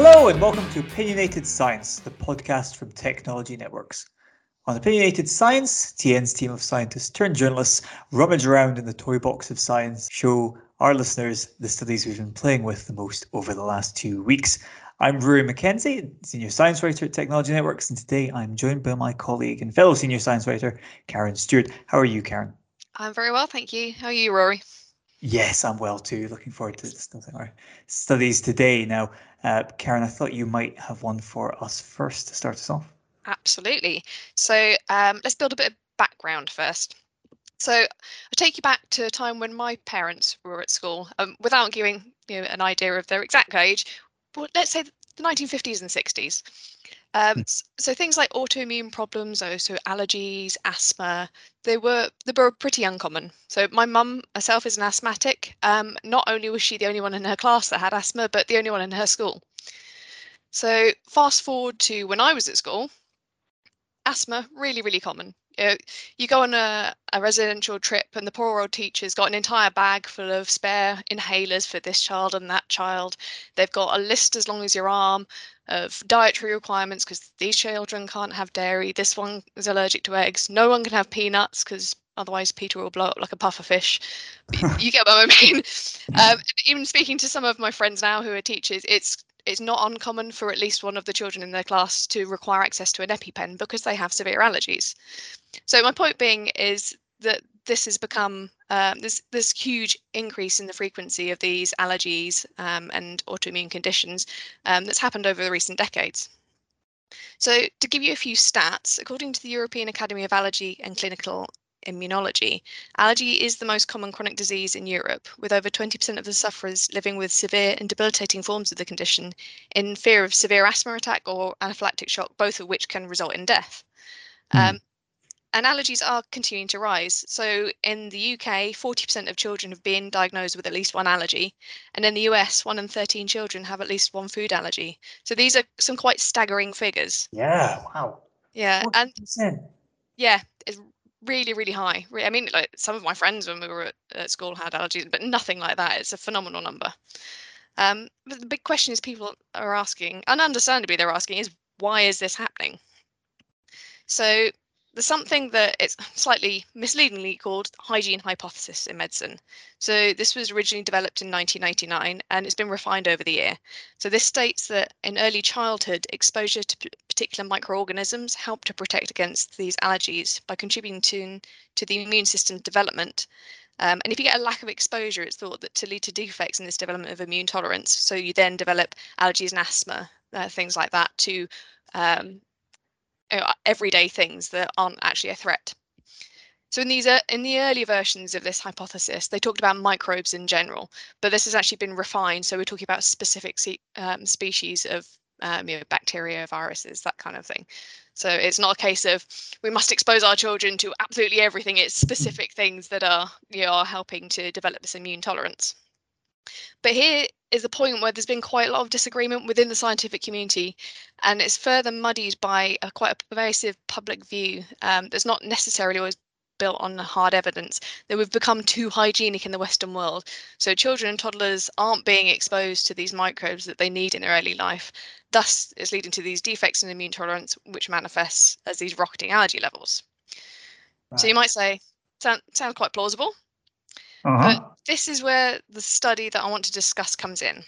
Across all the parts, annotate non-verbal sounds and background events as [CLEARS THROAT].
Hello, and welcome to Opinionated Science, the podcast from Technology Networks. On Opinionated Science, TN's team of scientists turned journalists rummage around in the toy box of science, show our listeners the studies we've been playing with the most over the last two weeks. I'm Rory Mackenzie, senior science writer at Technology Networks, and today I'm joined by my colleague and fellow senior science writer, Karen Stewart. How are you, Karen? I'm very well, thank you. How are you, Rory? Yes, I'm well too. Looking forward to starting our studies today. Now, uh, Karen, I thought you might have one for us first to start us off. Absolutely. So um, let's build a bit of background first. So I'll take you back to a time when my parents were at school, um, without giving you know, an idea of their exact age. But let's say the 1950s and 60s. Um, hmm. so things like autoimmune problems, oh so allergies, asthma, they were they were pretty uncommon. So my mum herself is an asthmatic. Um, not only was she the only one in her class that had asthma, but the only one in her school. So fast forward to when I was at school, asthma really really common. You, you go on a, a residential trip and the poor old teacher's got an entire bag full of spare inhalers for this child and that child. They've got a list as long as your arm of dietary requirements because these children can't have dairy. This one is allergic to eggs. No one can have peanuts because otherwise Peter will blow up like a puffer fish. [LAUGHS] you get what I mean. [LAUGHS] Um, even speaking to some of my friends now who are teachers, it's it's not uncommon for at least one of the children in their class to require access to an EpiPen because they have severe allergies. So my point being is that this has become um, this this huge increase in the frequency of these allergies um, and autoimmune conditions um, that's happened over the recent decades. So to give you a few stats, according to the European Academy of Allergy and Clinical Immunology, allergy is the most common chronic disease in Europe, with over 20% of the sufferers living with severe and debilitating forms of the condition in fear of severe asthma attack or anaphylactic shock, both of which can result in death. Mm. Um, and allergies are continuing to rise. So in the UK, 40% of children have been diagnosed with at least one allergy. And in the US, one in 13 children have at least one food allergy. So these are some quite staggering figures. Yeah, wow. Yeah. 40%. And yeah, it's really, really high. I mean, like some of my friends when we were at, school had allergies, but nothing like that. It's a phenomenal number. Um, but the big question is people are asking, and understandably they're asking, is why is this happening? So there's something that it's slightly misleadingly called hygiene hypothesis in medicine. So this was originally developed in 1999 and it's been refined over the year. So this states that in early childhood, exposure to particular microorganisms help to protect against these allergies by contributing to, to the immune system development. Um, and if you get a lack of exposure, it's thought that to lead to defects in this development of immune tolerance. So you then develop allergies and asthma, uh, things like that, to um, everyday things that aren't actually a threat. So in these uh, in the earlier versions of this hypothesis, they talked about microbes in general, but this has actually been refined. So we're talking about specific um, species of um, you know, bacteria, viruses, that kind of thing. So it's not a case of we must expose our children to absolutely everything. It's specific things that are you know, are helping to develop this immune tolerance. But here is a point where there's been quite a lot of disagreement within the scientific community, and it's further muddied by a quite a pervasive public view um, that's not necessarily always built on hard evidence that we've become too hygienic in the Western world. So children and toddlers aren't being exposed to these microbes that they need in their early life. Thus, it's leading to these defects in immune tolerance, which manifests as these rocketing allergy levels. Right. So you might say, sound, sounds quite plausible. Uh-huh. But this is where the study that I want to discuss comes in.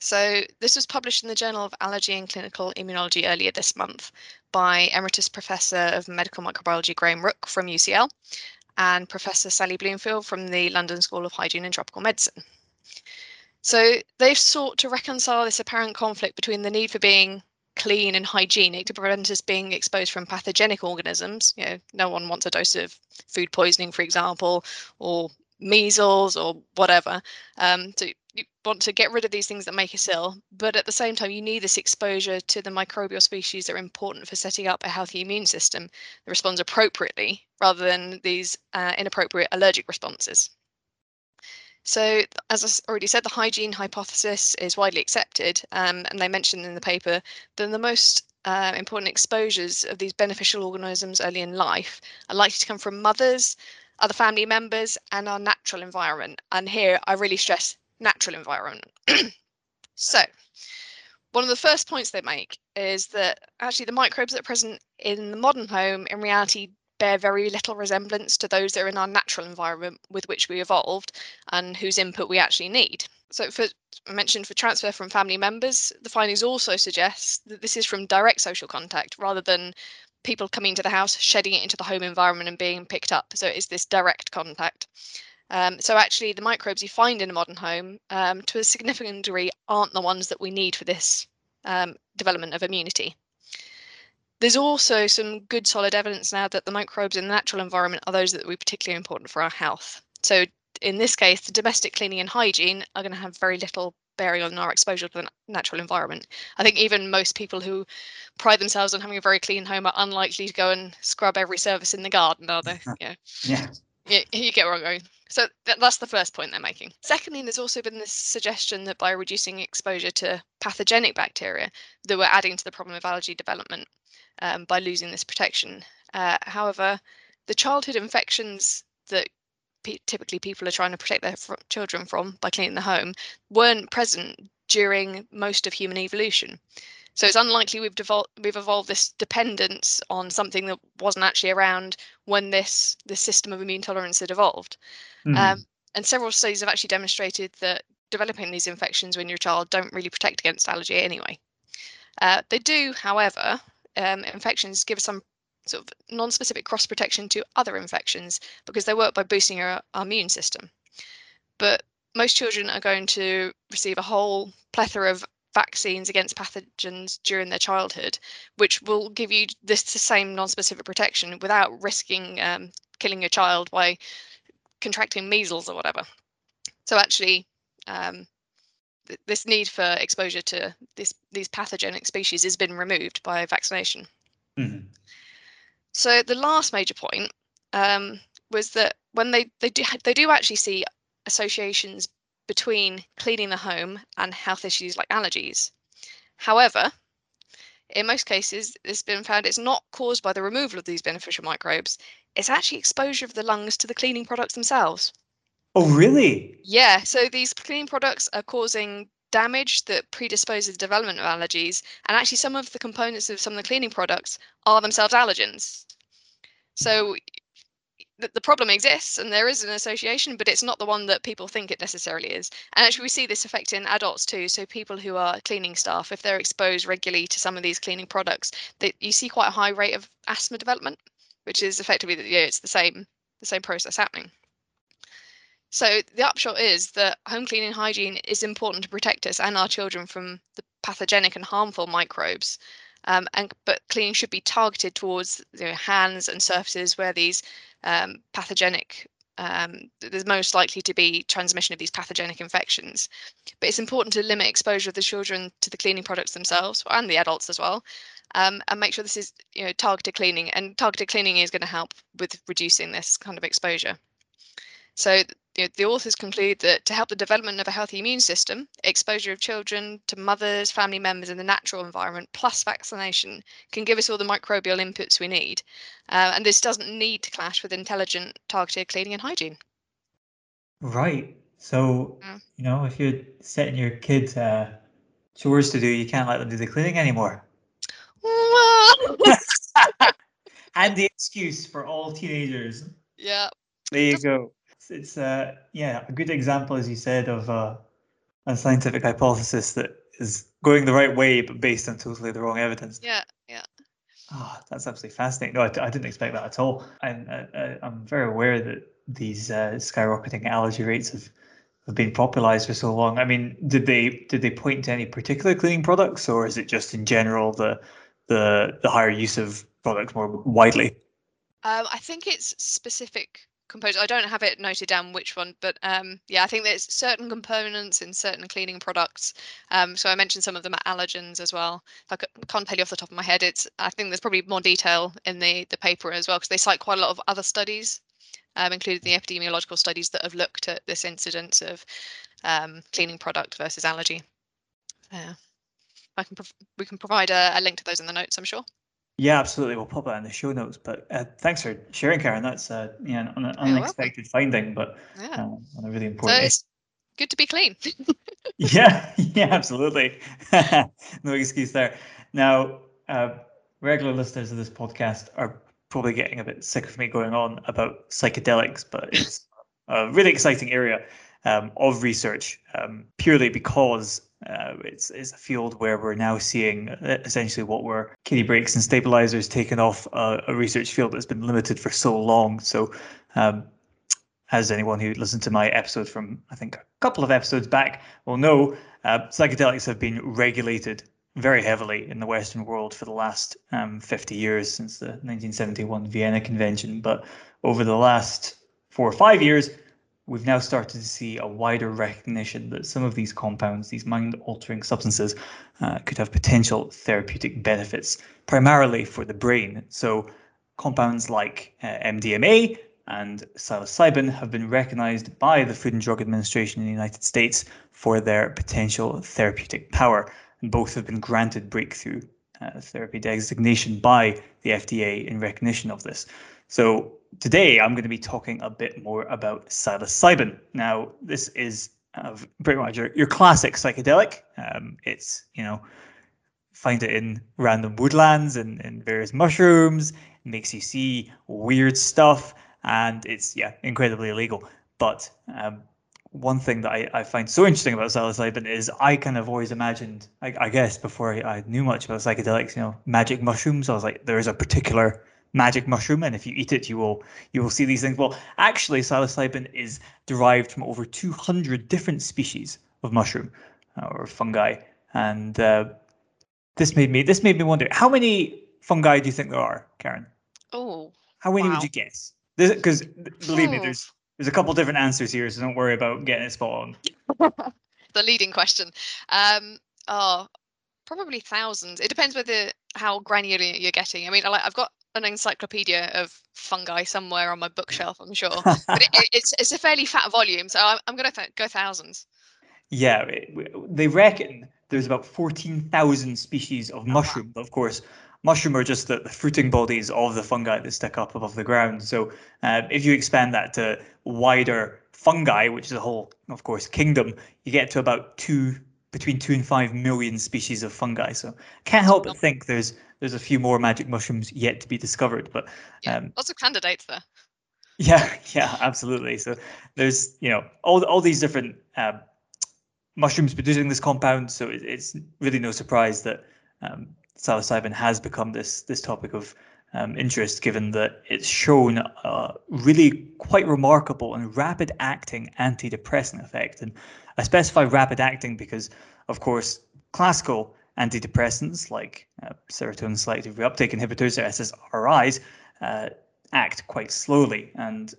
So this was published in the Journal of Allergy and Clinical Immunology earlier this month by Emeritus Professor of Medical Microbiology Graham Rook from UCL and Professor Sally Bloomfield from the London School of Hygiene and Tropical Medicine. So they've sought to reconcile this apparent conflict between the need for being clean and hygienic to prevent us being exposed from pathogenic organisms. You know, no one wants a dose of food poisoning, for example, or measles or whatever. Um, so you want to get rid of these things that make us ill, but at the same time, you need this exposure to the microbial species that are important for setting up a healthy immune system that responds appropriately rather than these uh, inappropriate allergic responses. So, as I already said, the hygiene hypothesis is widely accepted, um, and they mentioned in the paper that the most uh, important exposures of these beneficial organisms early in life are likely to come from mothers, other family members, and our natural environment. And here I really stress natural environment. [CLEARS THROAT] so, one of the first points they make is that actually the microbes that are present in the modern home in reality bear very little resemblance to those that are in our natural environment with which we evolved and whose input we actually need. So, for mentioned for transfer from family members, the findings also suggest that this is from direct social contact rather than people coming to the house, shedding it into the home environment and being picked up. So it is this direct contact. Um, so actually, the microbes you find in a modern home, um, to a significant degree, aren't the ones that we need for this um, development of immunity. There's also some good solid evidence now that the microbes in the natural environment are those that be particularly important for our health. So in this case, the domestic cleaning and hygiene are going to have very little bearing on our exposure to the natural environment. I think even most people who pride themselves on having a very clean home are unlikely to go and scrub every surface in the garden, are they? [LAUGHS] Yeah. yeah. Yeah, you get where I'm going. So th- that's the first point they're making. Secondly, there's also been this suggestion that by reducing exposure to pathogenic bacteria, that we're adding to the problem of allergy development um, by losing this protection. Uh, however, the childhood infections that typically people are trying to protect their fr- children from by cleaning the home weren't present during most of human evolution. So it's unlikely we've devolved we've evolved this dependence on something that wasn't actually around when this this system of immune tolerance had evolved. Mm. Um, and several studies have actually demonstrated that developing these infections when you're a child don't really protect against allergy anyway. Uh, they do, however, um, infections give some sort of non-specific cross protection to other infections because they work by boosting our, our immune system. But most children are going to receive a whole plethora of vaccines against pathogens during their childhood, which will give you this same non-specific protection without risking um, killing your child by contracting measles or whatever. So actually, um, th- this need for exposure to this, these pathogenic species has been removed by vaccination. So the last major point um, was that when they they do they do actually see associations between cleaning the home and health issues like allergies. However, in most cases, it's been found it's not caused by the removal of these beneficial microbes. It's actually exposure of the lungs to the cleaning products themselves. Oh, really? Yeah. So these cleaning products are causing damage that predisposes development of allergies. And actually, some of the components of some of the cleaning products are themselves allergens. So the, the problem exists and there is an association, but it's not the one that people think it necessarily is. And actually, we see this effect in adults too. So people who are cleaning staff, if they're exposed regularly to some of these cleaning products, they, you see quite a high rate of asthma development, which is effectively that yeah, it's the same the same process happening. So the upshot is that home cleaning hygiene is important to protect us and our children from the pathogenic and harmful microbes. Um, and but cleaning should be targeted towards you know, hands and surfaces where these um, pathogenic um, there's most likely to be transmission of these pathogenic infections. But it's important to limit exposure of the children to the cleaning products themselves and the adults as well, um, and make sure this is you know targeted cleaning. And targeted cleaning is going to help with reducing this kind of exposure. So the, the authors conclude that to help the development of a healthy immune system, exposure of children to mothers, family members in the natural environment, plus vaccination, can give us all the microbial inputs we need. Uh, and this doesn't need to clash with intelligent, targeted cleaning and hygiene. Right. So, mm. you know, if you're setting your kids uh, chores to do, you can't let them do the cleaning anymore. [LAUGHS] [LAUGHS] and the excuse for all teenagers. Yeah. There you go it's uh, yeah a good example, as you said, of uh, a scientific hypothesis that is going the right way, but based on totally the wrong evidence. Yeah, yeah. Oh, that's absolutely fascinating. No, I, I didn't expect that at all. And uh, uh, I'm very aware that these uh, skyrocketing allergy rates have, have been popularized for so long. I mean, did they did they point to any particular cleaning products, or is it just in general the the the higher use of products more widely? Um, I think it's specific I don't have it noted down which one, but um, yeah, I think there's certain components in certain cleaning products. Um, so I mentioned some of them are allergens as well. I can't tell you off the top of my head. It's I think there's probably more detail in the the paper as well because they cite quite a lot of other studies, um, including the epidemiological studies that have looked at this incidence of um, cleaning product versus allergy. Yeah. I can we can provide a, a, link to those in the notes. I'm sure. Yeah, absolutely. We'll pop that in the show notes. But uh, thanks for sharing, Karen. That's uh, yeah, an, an unexpected finding, but yeah. uh, a really important. So good to be clean. [LAUGHS] yeah, [LAUGHS] yeah, absolutely. [LAUGHS] no excuse there. Now, uh, regular listeners of this podcast are probably getting a bit sick of me going on about psychedelics, but it's a really exciting area um, of research um, purely because uh, it's, it's a field where we're now seeing uh, essentially what were kiddie brakes and stabilizers taken off a, a research field that's been limited for so long. So, um, as anyone who listened to my episode from I think a couple of episodes back will know, uh, psychedelics have been regulated very heavily in the Western world for the last um, 50 years since the 1971 Vienna Convention. But over the last four or five years, we've now started to see a wider recognition that some of these compounds, these mind altering substances, uh, could have potential therapeutic benefits, primarily for the brain. So, compounds like uh, MDMA and psilocybin have been recognized by the Food and Drug Administration in the United States for their potential therapeutic power. And both have been granted breakthrough uh, therapy designation by the FDA in recognition of this. So today I'm going to be talking a bit more about psilocybin. Now, this is uh, pretty much your, your classic psychedelic. Um, it's, you know, find it in random woodlands and, and various mushrooms. It makes you see weird stuff, and it's yeah incredibly illegal. But um, one thing that I, I find so interesting about psilocybin is I kind of always imagined, I, I guess, before I, I knew much about psychedelics, you know, magic mushrooms. I was like, there is a particular magic mushroom, and if you eat it, you will you will see these things. Well, actually, psilocybin is derived from over 200 different species of mushroom uh, or fungi, and uh, this made me this made me wonder how many fungi do you think there are, Karen? Oh, how many wow. would you guess? Because believe me, there's there's a couple different answers here, so don't worry about getting it spot on. [LAUGHS] the leading question. Um, oh, probably thousands. It depends whether how granular you're getting. I mean, I've got an encyclopedia of fungi somewhere on my bookshelf, I'm sure. but it, [LAUGHS] it, it's it's a fairly fat volume, so I'm, I'm going to th- go thousands. Yeah, it, they reckon there's about 14,000 species of mushroom. Oh, wow. Of course, mushroom are just the, the, fruiting bodies of the fungi that stick up above the ground. So uh, if you expand that to wider fungi, which is a whole, of course, kingdom, you get to about two between two and five million species of fungi. So can't help but think there's there's a few more magic mushrooms yet to be discovered. But yeah, um, lots of candidates there. Yeah, [LAUGHS] yeah, absolutely. So there's you know all all these different uh, mushrooms producing this compound. So it, it's really no surprise that um, psilocybin has become this this topic of um, interest, given that it's shown a really quite remarkable and rapid acting antidepressant effect. And I specify rapid acting because, of course, classical antidepressants like uh, serotonin selective reuptake inhibitors or SSRIs uh, act quite slowly. And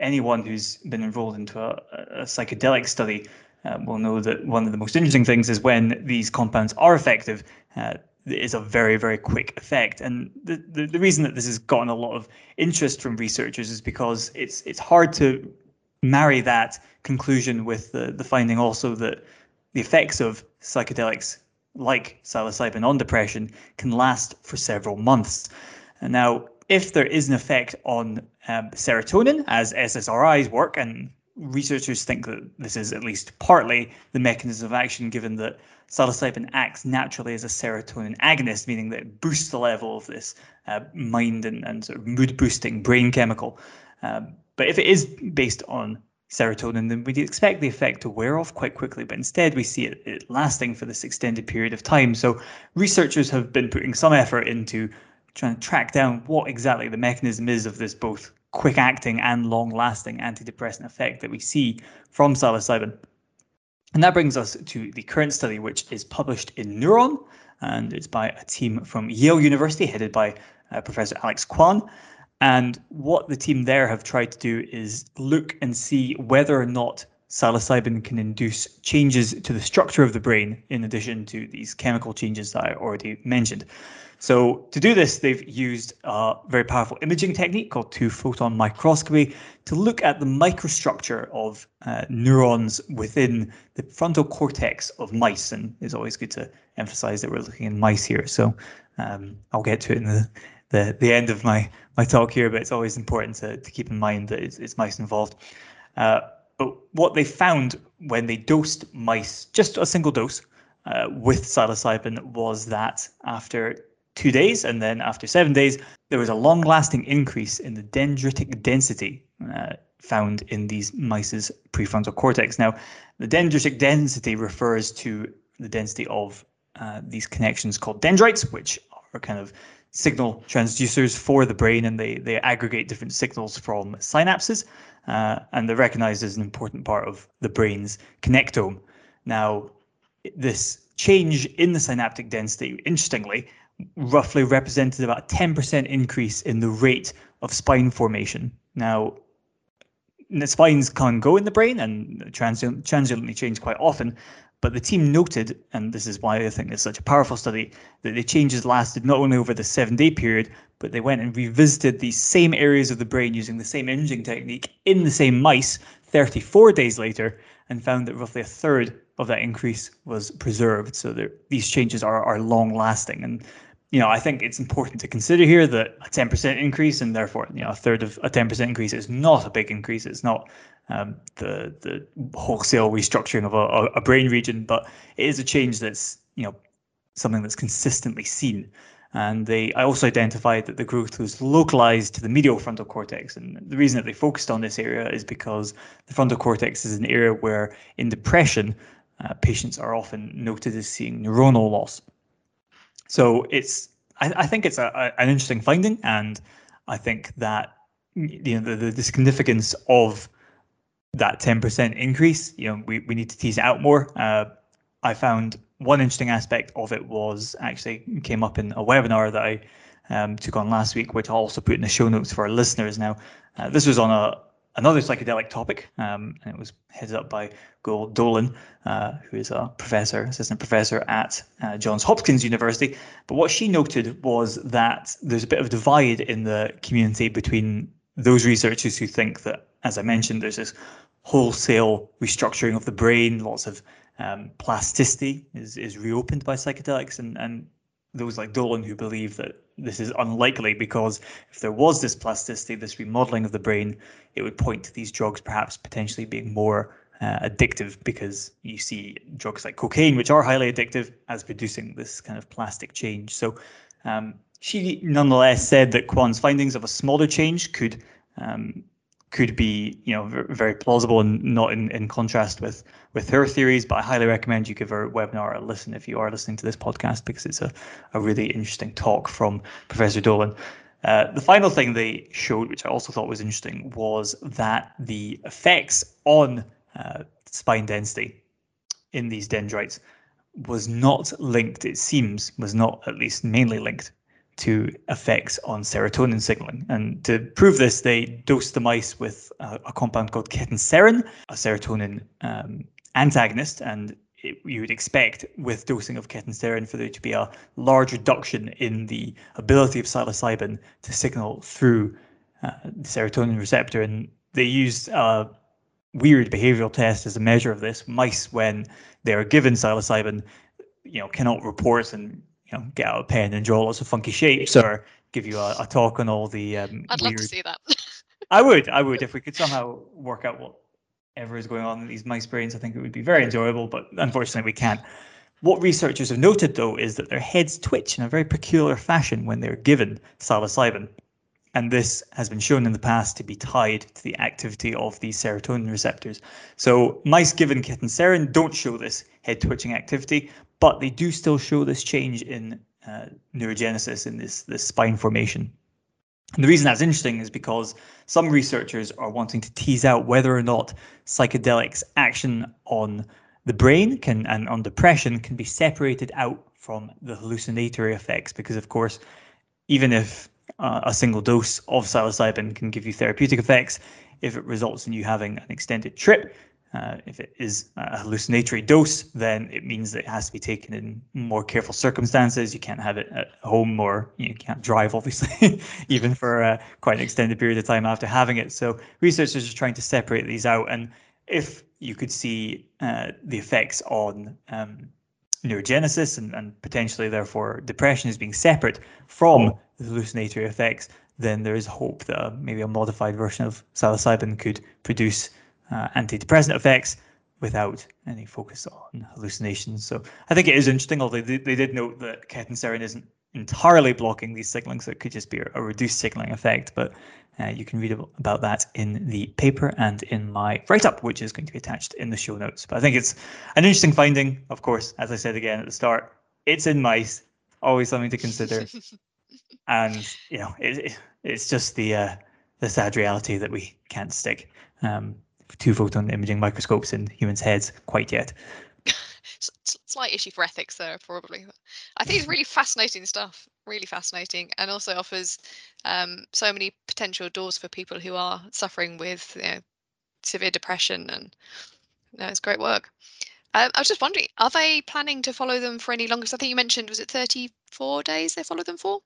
anyone who's been enrolled into a, a psychedelic study uh, will know that one of the most interesting things is when these compounds are effective, uh, is a very, very quick effect. And the, the, the reason that this has gotten a lot of interest from researchers is because it's it's hard to marry that conclusion with the, the finding also that the effects of psychedelics like psilocybin on depression can last for several months. And now, if there is an effect on um, serotonin, as SSRIs work, and researchers think that this is at least partly the mechanism of action, given that psilocybin acts naturally as a serotonin agonist, meaning that it boosts the level of this uh, mind and, and sort of mood boosting brain chemical. Um, but if it is based on serotonin, then we'd expect the effect to wear off quite quickly, but instead we see it, it lasting for this extended period of time. So researchers have been putting some effort into trying to track down what exactly the mechanism is of this both quick acting and long lasting antidepressant effect that we see from psilocybin. And that brings us to the current study, which is published in Neuron, and it's by a team from Yale University, headed by uh, Professor Alex Kwan. And what the team there have tried to do is look and see whether or not psilocybin can induce changes to the structure of the brain in addition to these chemical changes that I already mentioned. So to do this, they've used a very powerful imaging technique called two-photon microscopy to look at the microstructure of uh, neurons within the frontal cortex of mice. And it's always good to emphasize that we're looking in mice here. So um, I'll get to it in the, the, the end of my, my talk here, but it's always important to, to keep in mind that it's, it's mice involved. Uh, but what they found when they dosed mice, just a single dose, uh, with psilocybin was that after two days, and then after seven days, there was a long lasting increase in the dendritic density uh, found in these mice's prefrontal cortex. Now, the dendritic density refers to the density of uh, these connections called dendrites, which are kind of signal transducers for the brain, and they, they aggregate different signals from synapses, uh, and they're recognized as an important part of the brain's connectome. Now, this change in the synaptic density, interestingly, roughly represented about a 10% increase in the rate of spine formation. Now, the spines can go in the brain and transient, transiently change quite often, but the team noted, and this is why I think it's such a powerful study, that the changes lasted not only over the seven day period, but they went and revisited these same areas of the brain using the same imaging technique in the same mice 34 days later and found that roughly a third of that increase was preserved. So these changes are, are long lasting. And you know, I think it's important to consider here that a 10% increase and therefore, you know, a third of a 10% increase is not a big increase. It's not um, the the wholesale restructuring of a, a brain region, but it is a change that's, you know, something that's consistently seen. And they, I also identified that the growth was localized to the medial frontal cortex. And the reason that they focused on this area is because the frontal cortex is an area where, in depression, uh, patients are often noted as seeing neuronal loss. So it's I, I think it's a, a, an interesting finding, and I think that you know the, the significance of that 10% increase, you know, we, we need to tease it out more. Uh, I found one interesting aspect of it was actually came up in a webinar that I um, took on last week, which I'll also put in the show notes for our listeners. Now, uh, this was on a another psychedelic topic, um, and it was headed up by Gul Dölen, uh, who is a professor, assistant professor at uh, Johns Hopkins University. But what she noted was that there's a bit of divide in the community between those researchers who think that, as I mentioned, there's this wholesale restructuring of the brain, lots of um, plasticity is, is reopened by psychedelics, and, and those like Dölen who believe that this is unlikely because if there was this plasticity, this remodeling of the brain, it would point to these drugs perhaps potentially being more uh, addictive because you see drugs like cocaine, which are highly addictive, as producing this kind of plastic change. So um, she nonetheless said that Kwan's findings of a smaller change could um, could be you know very plausible and not in, in contrast with with her theories but i highly recommend you give her webinar a listen if you are listening to this podcast because it's a, a really interesting talk from professor dölen. Uh, the final thing they showed which i also thought was interesting was that the effects on uh, spine density in these dendrites was not linked it seems was not at least mainly linked to effects on serotonin signaling. And to prove this, they dosed the mice with a, a compound called ketanserin, a serotonin um, antagonist. And it, you would expect with dosing of ketanserin for there to be a large reduction in the ability of psilocybin to signal through uh, the serotonin receptor. And they used a weird behavioral test as a measure of this. Mice, when they are given psilocybin, you know, cannot report and you know, get out a pen and draw lots of funky shapes or give you a, a talk on all the. Um, I'd weird... love to see that. [LAUGHS] I would, I would, if we could somehow work out whatever is going on in these mice brains. I think it would be very enjoyable, but unfortunately we can't. What researchers have noted, though, is that their heads twitch in a very peculiar fashion when they're given psilocybin. And this has been shown in the past to be tied to the activity of these serotonin receptors. So mice given ketanserin don't show this head twitching activity, but they do still show this change in uh, neurogenesis in this this spine formation. And the reason that's interesting is because some researchers are wanting to tease out whether or not psychedelics action on the brain can and on depression can be separated out from the hallucinatory effects because of course even if uh, a single dose of psilocybin can give you therapeutic effects if it results in you having an extended trip Uh, if it is a hallucinatory dose, then it means that it has to be taken in more careful circumstances. You can't have it at home or you can't drive, obviously, [LAUGHS] even for uh, quite an extended period of time after having it. So researchers are trying to separate these out. And if you could see uh, the effects on um, neurogenesis and, and potentially, therefore, depression as being separate from the hallucinatory effects, then there is hope that maybe a modified version of psilocybin could produce uh, antidepressant effects without any focus on hallucinations. So I think it is interesting, although they, they did note that ketanserin isn't entirely blocking these signaling, so it could just be a, a reduced signaling effect. But uh, you can read about that in the paper and in my write-up, which is going to be attached in the show notes. But I think it's an interesting finding. Of course, as I said again at the start, it's in mice, always something to consider. [LAUGHS] and you know, it, it's just the uh, the sad reality that we can't stick um, two photon imaging microscopes in humans' heads quite yet. [LAUGHS] Slight issue for ethics there, probably. I think it's really [LAUGHS] fascinating stuff. Really fascinating, and also offers um, so many potential doors for people who are suffering with you know, severe depression, and no, it's great work. Um, I was just wondering, are they planning to follow them for any longer? I think you mentioned was it 34 days they follow them for?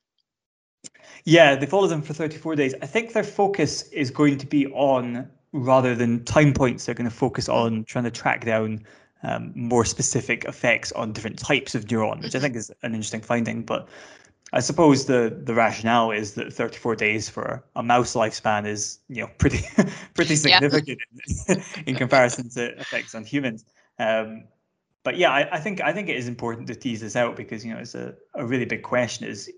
Yeah, they follow them for 34 days. I think their focus is going to be on rather than time points, they're going to focus on trying to track down um, more specific effects on different types of neuron, which I think is an interesting finding. But I suppose the the rationale is that 34 days for a mouse lifespan is you know pretty [LAUGHS] pretty significant in, [LAUGHS] in, comparison to effects on humans. Um, but yeah, I, I, think I think it is important to tease this out because you know it's a, a really big question is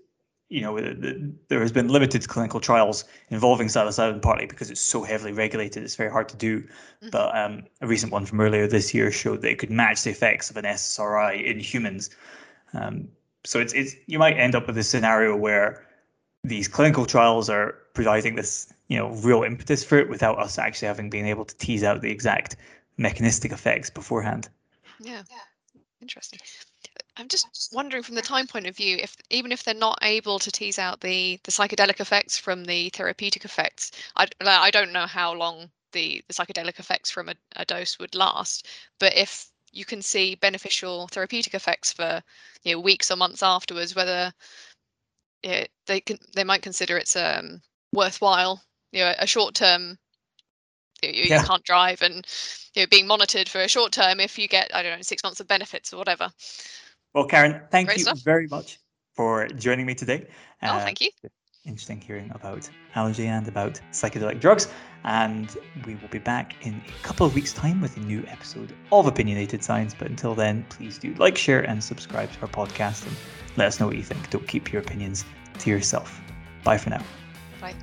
you know, the, the, there has been limited clinical trials involving psilocybin partly because it's so heavily regulated. It's very hard to do. Mm-hmm. But um, a recent one from earlier this year showed that it could match the effects of an SSRI in humans. Um, so it's it's you might end up with a scenario where these clinical trials are providing this you know real impetus for it without us actually having been able to tease out the exact mechanistic effects beforehand. Yeah, yeah. interesting. I'm just wondering from the time point of view, if even if they're not able to tease out the the psychedelic effects from the therapeutic effects, I I don't know how long the the psychedelic effects from a, a dose would last, but if you can see beneficial therapeutic effects for you know weeks or months afterwards, whether it, they can they might consider it's um worthwhile, you know, a short term you, yeah. you can't drive and you know being monitored for a short term if you get I don't know six months of benefits or whatever. Well, Karen, thank Great you stuff. very much for joining me today. Oh, uh, thank you. Interesting hearing about allergy and about psychedelic drugs. And we will be back in a couple of weeks' time with a new episode of Opinionated Science. But until then, please do like, share, and subscribe to our podcast and let us know what you think. Don't keep your opinions to yourself. Bye for now. Bye.